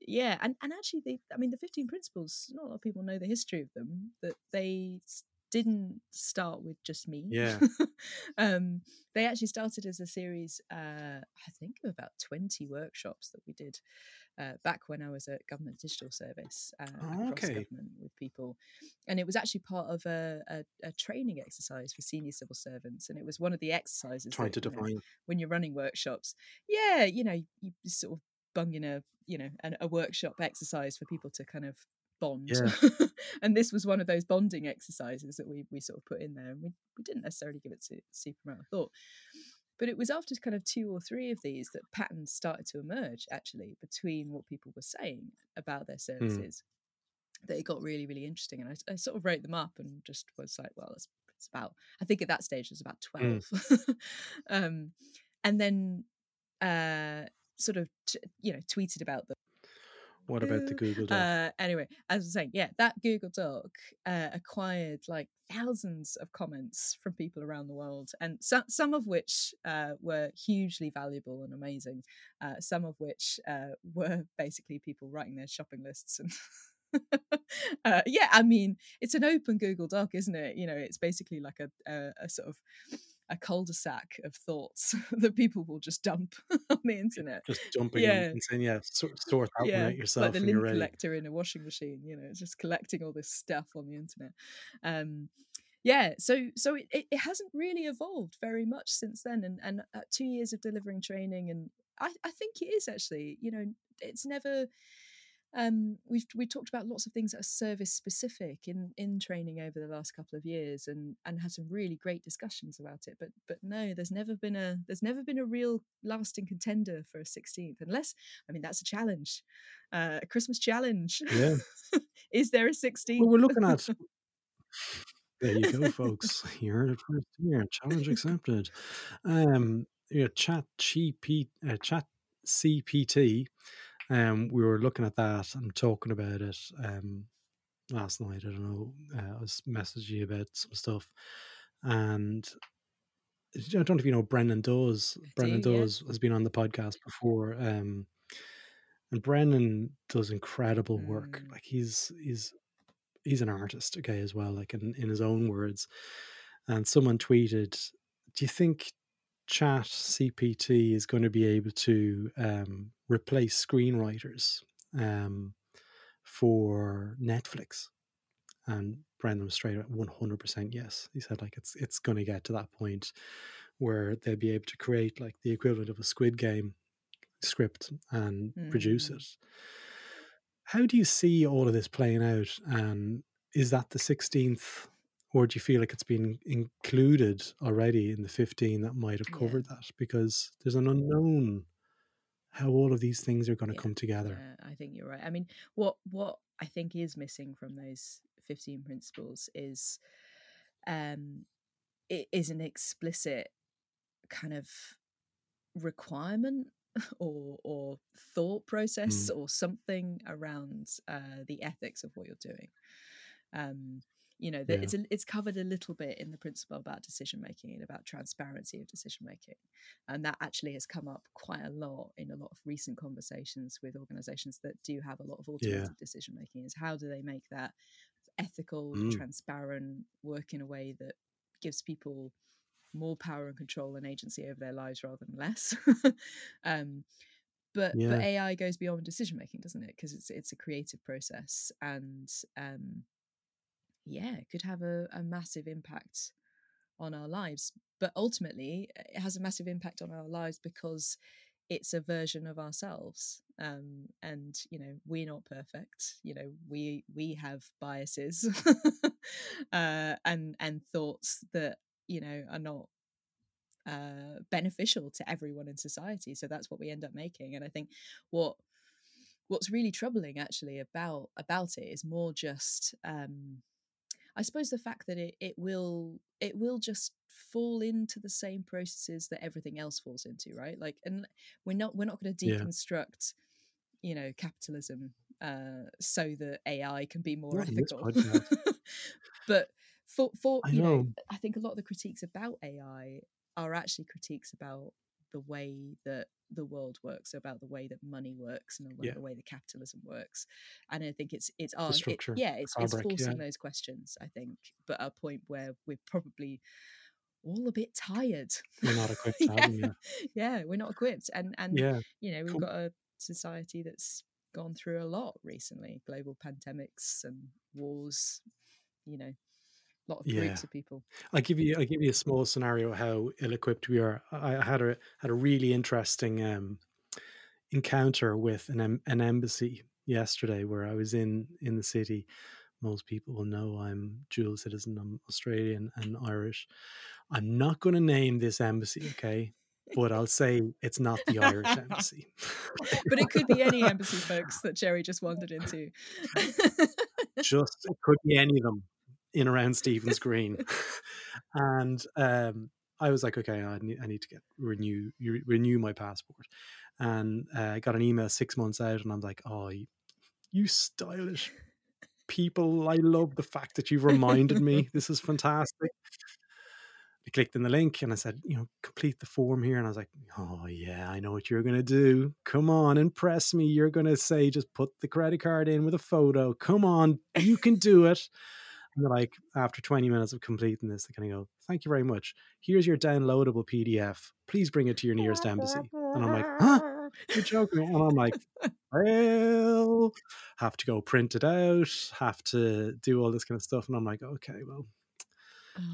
yeah, and and actually they I mean the fifteen principles. Not a lot of people know the history of them. That they didn't start with just me. Yeah. um, they actually started as a series. Uh, I think of about twenty workshops that we did uh, back when I was at Government Digital Service uh, Oh, across okay. government with people, and it was actually part of a, a, a training exercise for senior civil servants, and it was one of the exercises trying that, to you know, define. when you're running workshops. Yeah, you know, you sort of bung in a you know an, a workshop exercise for people to kind of bond. Yeah. and this was one of those bonding exercises that we we sort of put in there, and we we didn't necessarily give it su- super amount of thought. But it was after kind of two or three of these that patterns started to emerge actually between what people were saying about their services that it got really, really interesting. And I, I sort of wrote them up and just was like, well, it's, it's about, I think at that stage it was about 12. um, and then uh, sort of, t- you know, tweeted about them. What about the Google Doc? Uh, anyway, as I was saying, yeah, that Google Doc uh, acquired like thousands of comments from people around the world, and some some of which uh, were hugely valuable and amazing. Uh, some of which uh, were basically people writing their shopping lists and. uh, yeah, I mean, it's an open Google Doc, isn't it? You know, it's basically like a, a, a sort of a cul-de-sac of thoughts that people will just dump on the internet Just jumping yeah. in and saying, yeah, sort, sort that yeah, out yourself like the lint collector in a washing machine. You know, it's just collecting all this stuff on the internet. Um, yeah, so so it, it, it hasn't really evolved very much since then, and and uh, two years of delivering training, and I I think it is actually. You know, it's never. Um, we've we talked about lots of things that are service specific in in training over the last couple of years, and and had some really great discussions about it. But but no, there's never been a there's never been a real lasting contender for a 16th, unless I mean that's a challenge, uh, a Christmas challenge. Yeah. is there a 16th? Well, we're looking at. There you go, folks. You heard it first here. Challenge accepted. Um, yeah, Chat uh, Chat CPT. Um, we were looking at that and talking about it. Um, last night. I don't know. Uh, I was messaging you about some stuff, and I don't know if you know Brendan Dawes. Brendan do, yeah. Has been on the podcast before. Um, and Brendan does incredible work. Mm. Like he's he's he's an artist, okay, as well. Like in, in his own words. And someone tweeted, "Do you think ChatGPT is going to be able to um, replace screenwriters um, for Netflix?" And Brendan was straight at one hundred percent yes. He said like it's it's going to get to that point where they'll be able to create like the equivalent of a Squid Game script and produce Mm. it. How do you see all of this playing out? And is that the sixteenth, or do you feel like it's been included already in the fifteen that might have Yeah. covered that? Because there's an unknown how all of these things are going to Yeah, come together. Yeah, I think you're right. I mean, what what I think is missing from those 15 principles is um it is an explicit kind of requirement or or thought process Mm. or something around uh, the ethics of what you're doing. Um, you know, that Yeah. it's a, it's covered a little bit in the principle about decision making and about transparency of decision making, and that actually has come up quite a lot in a lot of recent conversations with organisations that do have a lot of automated decision making. Is how do they make that ethical, Mm. transparent, work in a way that gives people more power and control and agency over their lives rather than less. um, but but AI goes beyond decision making, doesn't it? Because it's it's a creative process, and um, yeah, could have a, a massive impact on our lives. But ultimately, it has a massive impact on our lives because it's a version of ourselves um and you know we're not perfect you know we we have biases uh and and thoughts that you know are not uh beneficial to everyone in society so that's what we end up making and i think what what's really troubling actually about about it is more just um I suppose the fact that it, it will it will just fall into the same processes that everything else falls into, right? Like, and we're not we're not going to Yeah. deconstruct, you know, capitalism uh, so that AI can be more Not ethical. but for for I you know, know. I think a lot of the critiques about AI are actually critiques about the way that the world works, about the way that money works, and the way, Yeah. the way that capitalism works. And I think it's it's our it, yeah, it's it's forcing Yeah. those questions. I think, but a point where we're probably all a bit tired. We're not equipped yeah, yeah, we're not equipped, and and Yeah. you know we've Cool. got a society that's gone through a lot recently global pandemics and wars you know lot of Yeah. groups of people I give you I give you a small scenario how ill-equipped we are. I I had a had a really interesting um, encounter with an an embassy yesterday where I was in in the city. Most people will know I'm dual citizen. I'm Australian and Irish. I'm not going to name this embassy, okay? But I'll say it's not the Irish embassy. but it could be any embassy folks that gerry just wandered into Just it could be any of them in around Stephen's Green. and um, I was like, okay, I need, I need to get renew renew my passport, and uh, I got an email six months out, and I'm like, oh, you, you stylish people! I love the fact that you've reminded me. This is fantastic. I clicked in the link and I said, you know, complete the form here. And I was like, oh, yeah, I know what you're going to do. Come on, impress me. You're going to say, just put the credit card in with a photo. Come on, you can do it. And like, after 20 minutes of completing this, they kind of go, thank you very much. Here's your downloadable PDF. Please bring it to your nearest embassy. And I'm like, huh? You're joking. And I'm like, well, have to go print it out, have to do all this kind of stuff. And I'm like, okay, well,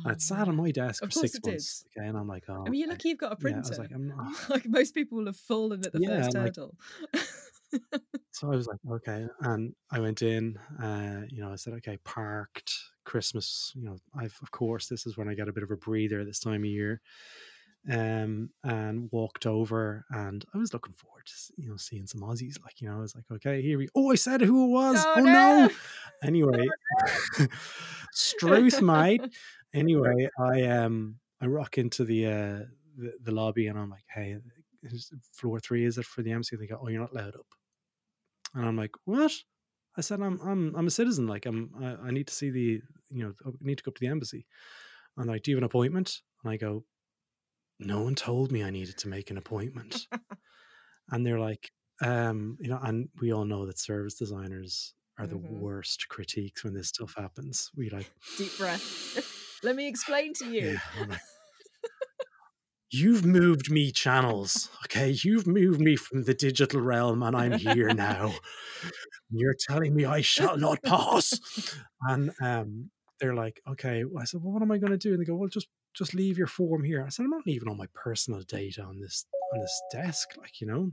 Oh, it sat on my desk for six months. Okay, and I'm like, oh, I mean, you're lucky you've got a yeah. I was printer. like, I'm not. like most people will have fallen at the Yeah, first like hurdle. so. I was like, okay, and I went in. Uh, you know, I said, okay, parked Christmas. You know, I've of course this is when I get a bit of a breather this time of year. Um, and walked over, and I was looking forward to you know seeing some Aussies. Like, you know, I was like, okay, here we. Oh, I said who it was. oh Oh no! no. Anyway, Struth, mate. Anyway, I um I rock into the uh the, the lobby and I'm like, hey, floor three is it for the MC? They go, oh, you're not loud up. And I'm like, what? I said, I'm I'm I'm a citizen. Like I'm I, I need to see the you know I need to go up to the embassy. And like, do you have an appointment? And I go, no one told me I needed to make an appointment. and they're like, um, you know, and we all know that service designers are the Mhm. worst critiques when this stuff happens. We like, Deep breath. Let me explain to you. yeah, like, you've moved me channels, okay? You've moved me from the digital realm, and I'm here now. You're telling me I shall not pass. And um, they're like, okay. I said, well, what am I going to do? And they go, well, just just leave your form here. I said, I'm not leaving all my personal data on this on this desk, like you know.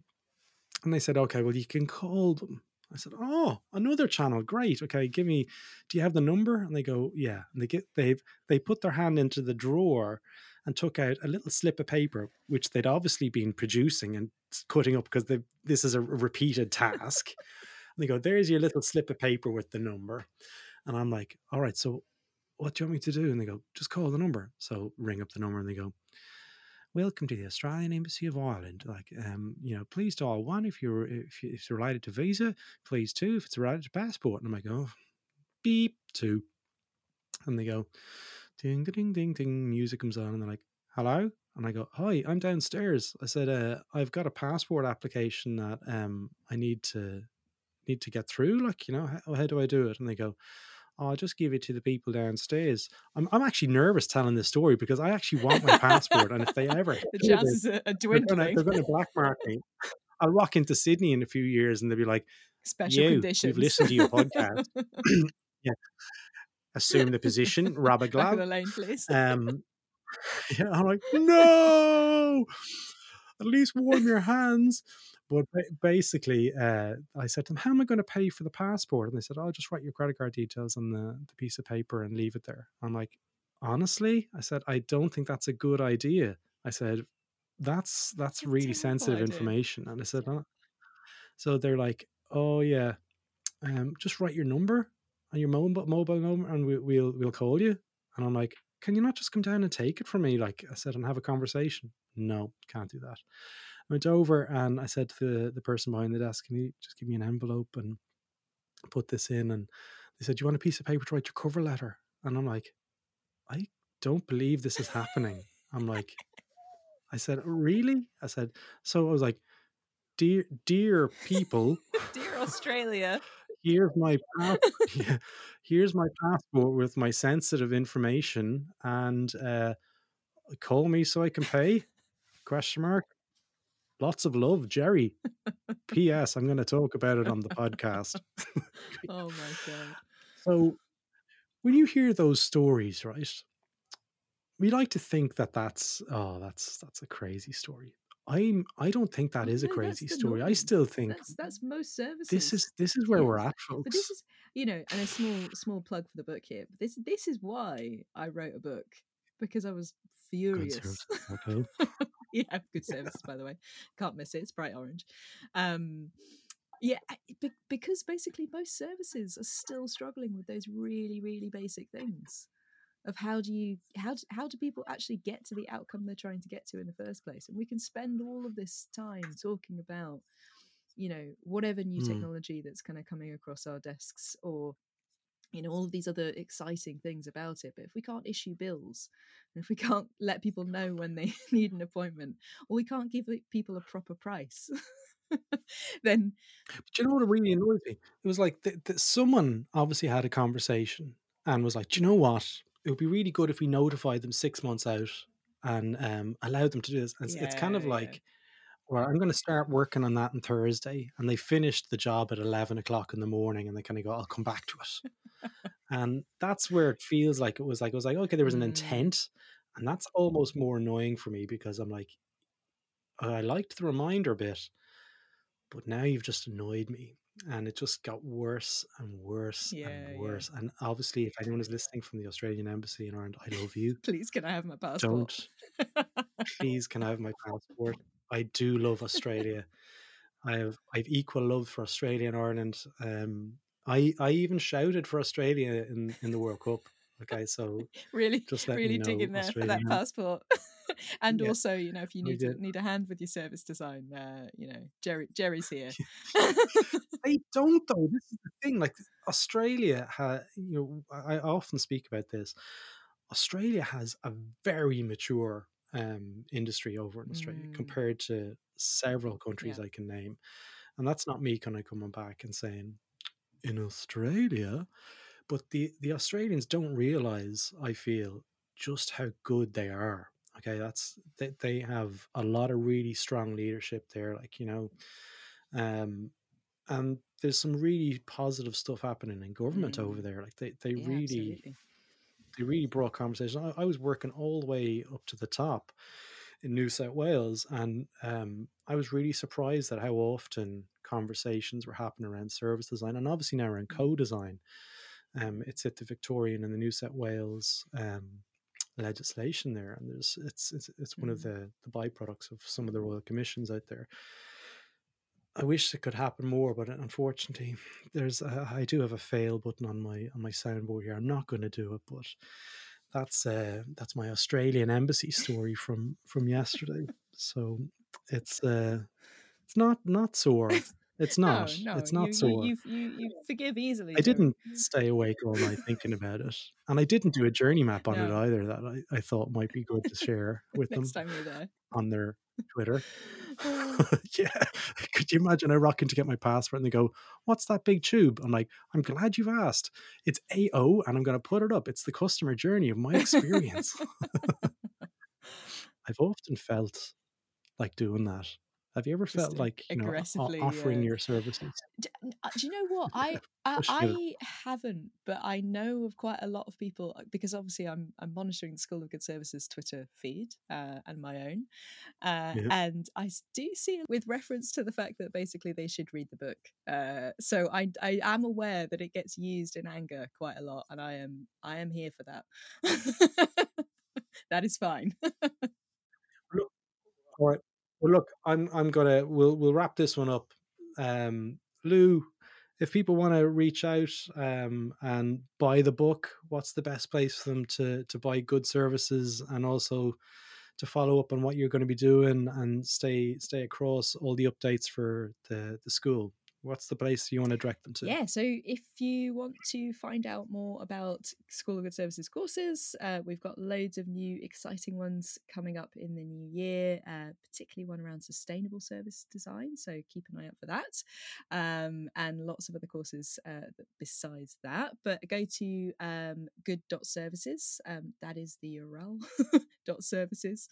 And they said, okay, well, you can call them. I said, oh, another channel, great. Okay, give me. Do you have the number? And they go, yeah. And they get they've they put their hand into the drawer and took out a little slip of paper, which they'd obviously been producing and cutting up because this is a repeated task. They go, there's your little slip of paper with the number. And I'm like, all right, so what do you want me to do? And they go, just call the number. So ring up the number and they go, welcome to the Australian Embassy of Ireland. Like, um, you know, please dial one if you're if, you, if it's related to visa. Please two if it's related to passport. And I'm like, oh, beep two, and they go, ding ding ding ding. Music comes on, and they're like, hello. And I go, hi, I'm downstairs. I said, uh, I've got a passport application that um I need to need to get through. Like, you know, how, how do I do it? And they go, oh, I'll just give it to the people downstairs. I'm, I'm actually nervous telling this story because I actually want my passport. and if they ever the chances it, are dwindling, they're going to blackmark me. I'll walk into Sydney in a few years and they'll be like, special you, conditions. We've listened to your podcast. yeah. Assume the position, rubber glove. the lane, please. Um, yeah, I'm like, no, at least warm your hands. But basically, uh, I said to them, How am I going to pay for the passport? And they said, Oh, just write your credit card details on the, the piece of paper and leave it there. I'm like, Honestly, I said, I don't think that's a good idea. I said, That's that's It's really sensitive idea. information. And I said, oh. So they're like, Oh, yeah, um, just write your number and your mobile, mobile number and we, we'll, we'll call you. And I'm like, Can you not just come down and take it from me? Like I said, and have a conversation. No, can't do that went over and I said to the, the person behind the desk, Can you just give me an envelope and put this in? And they said, Do you want a piece of paper to write your cover letter? And I'm like, I don't believe this is happening. I'm like, I said, Really? I said, So I was like, Dear, dear people, Dear Australia. here's my pass- yeah, here's my passport with my sensitive information and uh, call me so I can pay? Question mark. Lots of love, Gerry. P.S. I'm going to talk about it on the podcast. oh my god. So, when you hear those stories, right? We like to think that that's oh, that's that's a crazy story. I'm I don't think that is a No, that's crazy story. I still think That's that's most services. this is this is where we're at, But folks. this is, you know, and a small small plug for the book here. But this this is why I wrote a book because I was furious. Okay. yeah, good service by the way. Can't miss it. It's bright orange. Um, yeah, because basically most services are still struggling with those really really basic things of how do you how do, how do people actually get to the outcome they're trying to get to in the first place and we can spend all of this time talking about you know whatever new Mm. technology that's kind of coming across our desks or you know all of these other exciting things about it but if we can't issue bills and if we can't let people know when they need an appointment or we can't give people a proper price then But you know what really annoys me? It was like th- th- someone obviously had a conversation and was like, "Do you know what? It would be really good if we notified them six months out and um, allowed them to do this." It's, it's kind Yeah, of yeah. Well, I'm going to start working on that on Thursday, and they finished the job at eleven o'clock in the morning, and they kind of go, "I'll come back to it," and that's where it feels like it was like it was like, okay, there was an Mm. intent, and that's almost more annoying for me because I'm like, I liked the reminder bit, but now you've just annoyed me. And it just got worse and worse Yeah, and yeah. worse. And obviously, if anyone is listening from the Australian Embassy in Ireland, I love you. please can i have my passport Don't please can I have my passport? I do love Australia. I have I've equal love for Australia and Ireland. Um, I I even shouted for Australia in in the World Cup. Okay, so really just let really you know, dig in there for that passport and Yeah, also you know if you need to need a hand with your service design uh you know gerry gerry's here They don't though. This is the thing. Like Australia, ha, you know, I often speak about this. Australia has a very mature um, industry over in Australia Mm, compared to several countries yeah I can name, and that's not me kind of coming back and saying in Australia, but the the Australians don't realize. I feel just how good they are. Okay, that's they, they have a lot of really strong leadership there. Like you know, um, and there's some really positive stuff happening in government over Mm, there. Like they, they yeah really absolutely they really brought conversation. I, I was working all the way up to the top in New South Wales, and um, I was really surprised at how often conversations were happening around service design, and obviously now around Mm. co-design. Um, it's at the Victorian and the New South Wales um, legislation there, and there's it's it's it's one of Mm. the the byproducts of some of the royal commissions out there. I wish it could happen more, but unfortunately, there's a, I do have a fail button on my on my soundboard here. I'm not going to do it, but that's uh, that's my Australian embassy story from from yesterday. So it's uh, it's not not sore. It's not. no, It's not you, sore. you, you, you forgive easily. I didn't stay awake all night thinking about it, and I didn't do a journey map on it either. That I, I thought might be good to share with them Next there. on their Twitter. Oh, yeah. Could you imagine I rock in to get my passport and they go, What's that big tube? I'm like, I'm glad you've asked. It's A0 and I'm going to put it up. It's the customer journey of my experience. I've often felt like doing that. Have you ever Just felt like, you know, aggressively, offering uh, your services? D- n- uh, do you know what I I. I haven't, but I know of quite a lot of people uh, because obviously I'm I'm monitoring the School of Good Services Twitter feed uh, and my own, uh, Yeah. and I do see with reference to the fact that basically they should read the book. Uh, so I I am aware that it gets used in anger quite a lot, and I am I am here for that. that is fine. Look, all right. Well, look, I'm I'm gonna we'll we'll wrap this one up. Um, Lou, if people want to reach out um, and buy the book, what's the best place for them to to buy good services and also to follow up on what you're going to be doing and stay stay across all the updates for the the school? What's the place you want to direct them to? Yeah, so if you want to find out more about School of Good Services courses, uh, we've got loads of new exciting ones coming up in the new year, uh, particularly one around sustainable service design. So keep an eye out for that, um, and lots of other courses uh, besides that. But go to um, good.services, um, that is the URL. dot services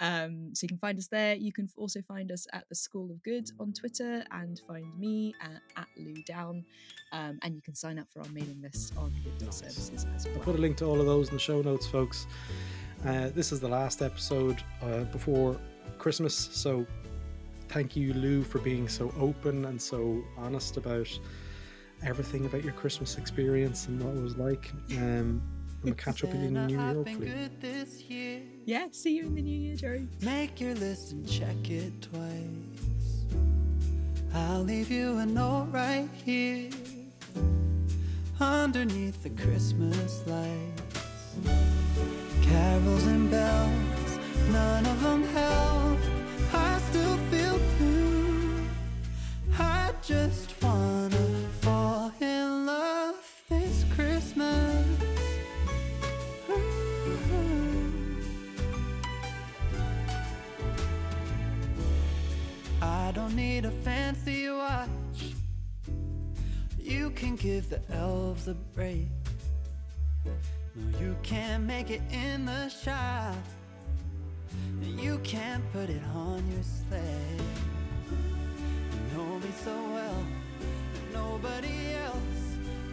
um, so you can find us there you can also find us at the school of good on twitter and find me at, at Lou Downe um, and you can sign up for our mailing list on good Nice. services as well. I'll put a link to all of those in the show notes, folks. Uh, this is the last episode uh, before Christmas, so thank you, Lou, for being so open and so honest about everything about your Christmas experience and what it was like. Um, and we'll catch up with you in the new year, I've hopefully. good this year. yeah see you in the new year gerry Make your list and check it twice. I'll leave you a note right here underneath the Christmas lights. Carols and bells, none of them help. I still feel blue. I just don't need a fancy watch. You can give the elves a break. No, you can't make it in the shop. You can't put it on your sleigh. You know me so well, that nobody else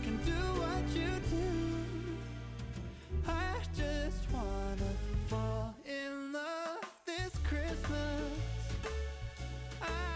can do what you do. I just wanna fall in love this Christmas. I